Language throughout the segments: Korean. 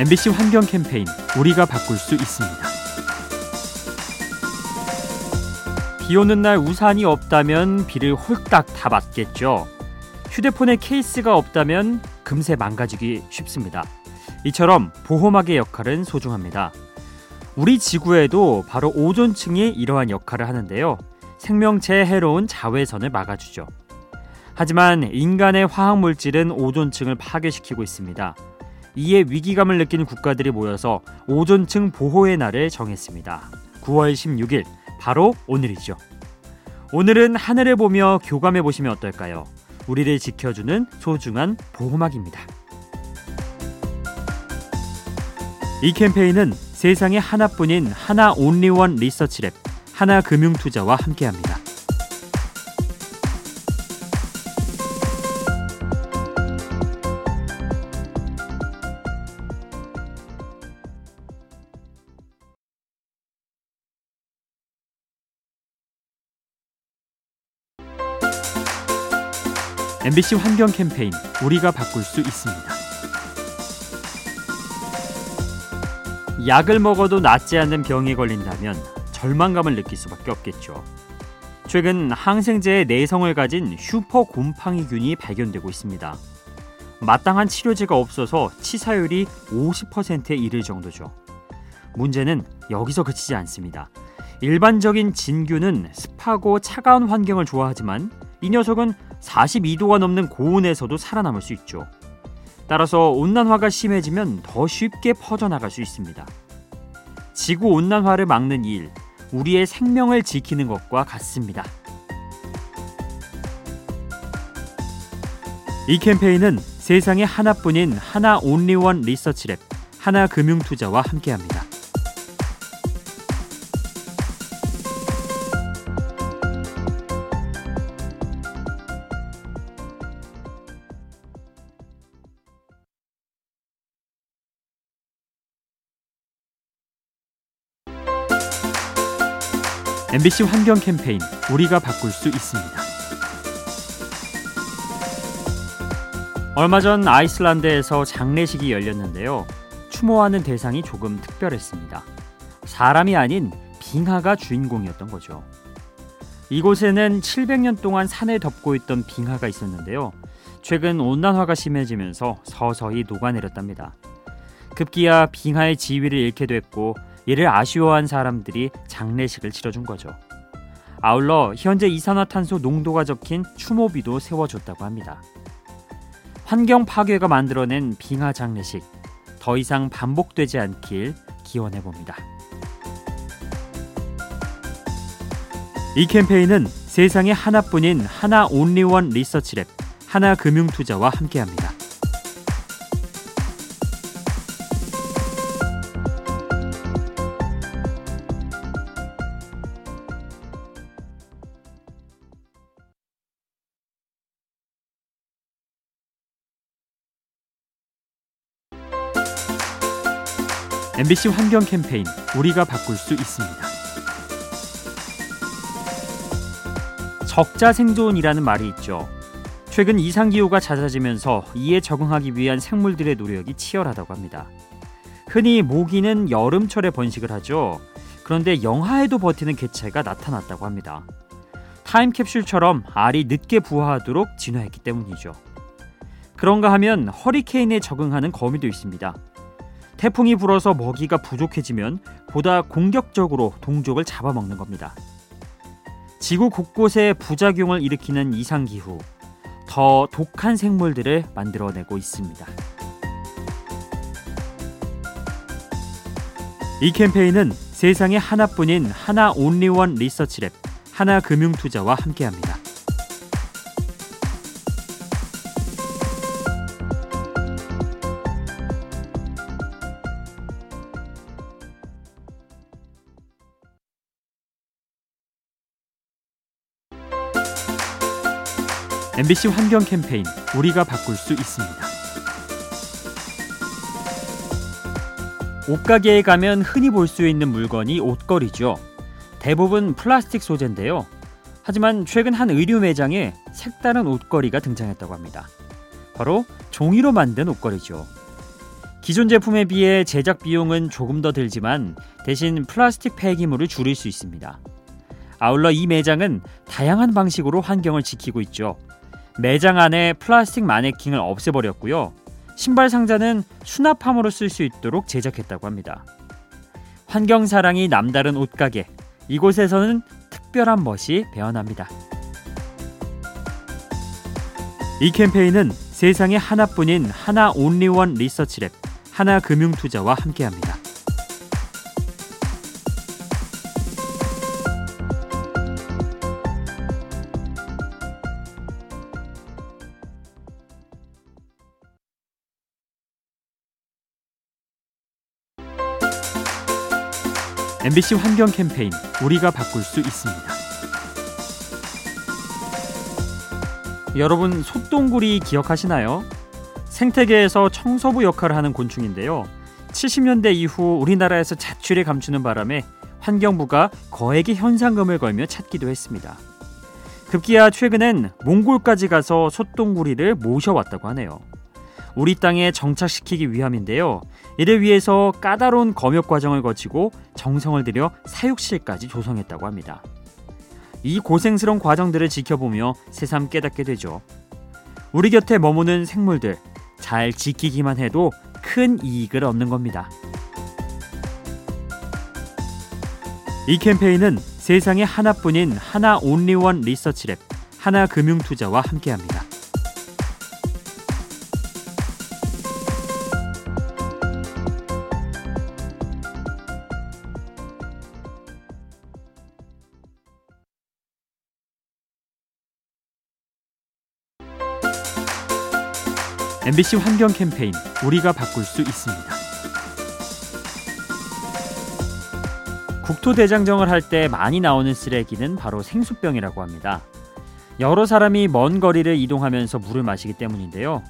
MBC 환경 캠페인 우리가 바꿀 수 있습니다. 비 오는 날 우산이 없다면 비를 홀딱 다 맞겠죠. 휴대폰에 케이스가 없다면 금세 망가지기 쉽습니다. 이처럼 보호막의 역할은 소중합니다. 우리 지구에도 바로 오존층이 이러한 역할을 하는데요. 생명체에 해로운 자외선을 막아주죠. 하지만 인간의 화학 물질은 오존층을 파괴시키고 있습니다. 이에 위기감을 느낀 국가들이 모여서 오존층 보호의 날을 정했습니다. 9월 16일 바로 오늘이죠. 오늘은 하늘을 보며 교감해 보시면 어떨까요? 우리를 지켜주는 소중한 보호막입니다. 이 캠페인은 세상에 하나뿐인 하나 온리원 리서치랩 하나금융투자와 함께합니다. MBC 환경 캠페인 우리가 바꿀 수 있습니다. 약을 먹어도 낫지 않는 병에 걸린다면 절망감을 느낄 수밖에 없겠죠. 최근 항생제의 내성을 가진 슈퍼 곰팡이균이 발견되고 있습니다. 마땅한 치료제가 없어서 치사율이 50%에 이를 정도죠. 문제는 여기서 그치지 않습니다. 일반적인 진균은 습하고 차가운 환경을 좋아하지만 이 녀석은 42도가 넘는 고온에서도 살아남을 수 있죠. 따라서 온난화가 심해지면 더 쉽게 퍼져나갈 수 있습니다. 지구 온난화를 막는 일, 우리의 생명을 지키는 것과 같습니다. 이 캠페인은 세상에 하나뿐인 하나 온리원 리서치랩 하나금융투자와 함께합니다. MBC 환경 캠페인 우리가 바꿀 수 있습니다. 얼마 전 아이슬란드에서 장례식이 열렸는데요. 추모하는 대상이 조금 특별했습니다. 사람이 아닌 빙하가 주인공이었던 거죠. 이곳에는 700년 동안 산을 덮고 있던 빙하가 있었는데요. 최근 온난화가 심해지면서 서서히 녹아내렸답니다. 급기야 빙하의 지위를 잃게 됐고 이를 아쉬워한 사람들이 장례식을 치러준 거죠. 아울러 현재 이산화탄소 농도가 적힌 추모비도 세워줬다고 합니다. 환경 파괴가 만들어낸 빙하 장례식 더 이상 반복되지 않길 기원해 봅니다. 이 캠페인은 세상에 하나뿐인 하나 온리원 리서치랩 하나금융투자와 함께합니다. MBC 환경 캠페인 우리가 바꿀 수 있습니다. 적자 생존이라는 말이 있죠. 최근 이상 기후가 잦아지면서 이에 적응하기 위한 생물들의 노력이 치열하다고 합니다. 흔히 모기는 여름철에 번식을 하죠. 그런데 영하에도 버티는 개체가 나타났다고 합니다. 타임캡슐처럼 알이 늦게 부화하도록 진화했기 때문이죠. 그런가 하면 허리케인에 적응하는 거미도 있습니다. 태풍이 불어서 먹이가 부족해지면 보다 공격적으로 동족을 잡아먹는 겁니다. 지구 곳곳에 부작용을 일으키는 이상기후, 더 독한 생물들을 만들어내고 있습니다. 이 캠페인은 세상에 하나뿐인 하나 온리원 리서치랩 하나금융투자와 함께합니다. MBC 환경 캠페인 우리가 바꿀 수 있습니다. 옷가게에 가면 흔히 볼 수 있는 물건이 옷걸이죠. 대부분 플라스틱 소재인데요. 하지만 최근 한 의류 매장에 색다른 옷걸이가 등장했다고 합니다. 바로 종이로 만든 옷걸이죠. 기존 제품에 비해 제작 비용은 조금 더 들지만 대신 플라스틱 폐기물을 줄일 수 있습니다. 아울러 이 매장은 다양한 방식으로 환경을 지키고 있죠. 매장 안에 플라스틱 마네킹을 없애버렸고요. 신발 상자는 수납함으로 쓸 수 있도록 제작했다고 합니다. 환경 사랑이 남다른 옷가게. 이곳에서는 특별한 멋이 배어납니다. 이 캠페인은 세상에 하나뿐인 하나 온리원 리서치랩 하나금융투자와 함께합니다. MBC 환경 캠페인 우리가 바꿀 수 있습니다. 여러분 소똥구리 기억하시나요? 생태계에서 청소부 역할을 하는 곤충인데요. 70년대 이후 우리나라에서 자취를 감추는 바람에 환경부가 거액의 현상금을 걸며 찾기도 했습니다. 급기야 최근엔 몽골까지 가서 소똥구리를 모셔왔다고 하네요. 우리 땅에 정착시키기 위함인데요. 이를 위해서 까다로운 검역 과정을 거치고 정성을 들여 사육실까지 조성했다고 합니다. 이 고생스러운 과정들을 지켜보며 새삼 깨닫게 되죠. 우리 곁에 머무는 생물들 잘 지키기만 해도 큰 이익을 얻는 겁니다. 이 캠페인은 세상에 하나뿐인 하나 온리원 리서치랩 하나금융투자와 함께합니다. MBC 환경 캠페인 우리가 바꿀 수 있습니다. 국토대장정을 할 때 많이 나오는 쓰레기는 바로 생수병이라고 합니다. 여러 사람이 먼 거리를 이동하면서 물을 마시기 때문인데요.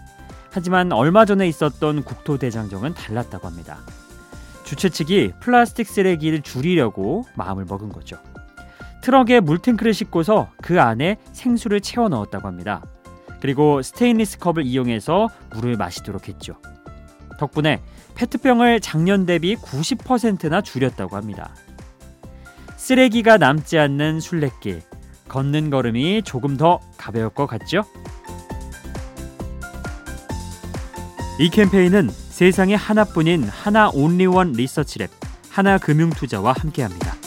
하지만 얼마 전에 있었던 국토대장정은 달랐다고 합니다. 주최 측이 플라스틱 쓰레기를 줄이려고 마음을 먹은 거죠. 트럭에 물탱크를 싣고서 그 안에 생수를 채워 넣었다고 합니다. 그리고 스테인리스 컵을 이용해서 물을 마시도록 했죠. 덕분에 페트병을 작년 대비 90%나 줄였다고 합니다. 쓰레기가 남지 않는 순례길, 걷는 걸음이 조금 더 가벼울 것 같죠? 이 캠페인은 세상에 하나뿐인 하나 Only One Research Lab 하나금융투자와 함께합니다.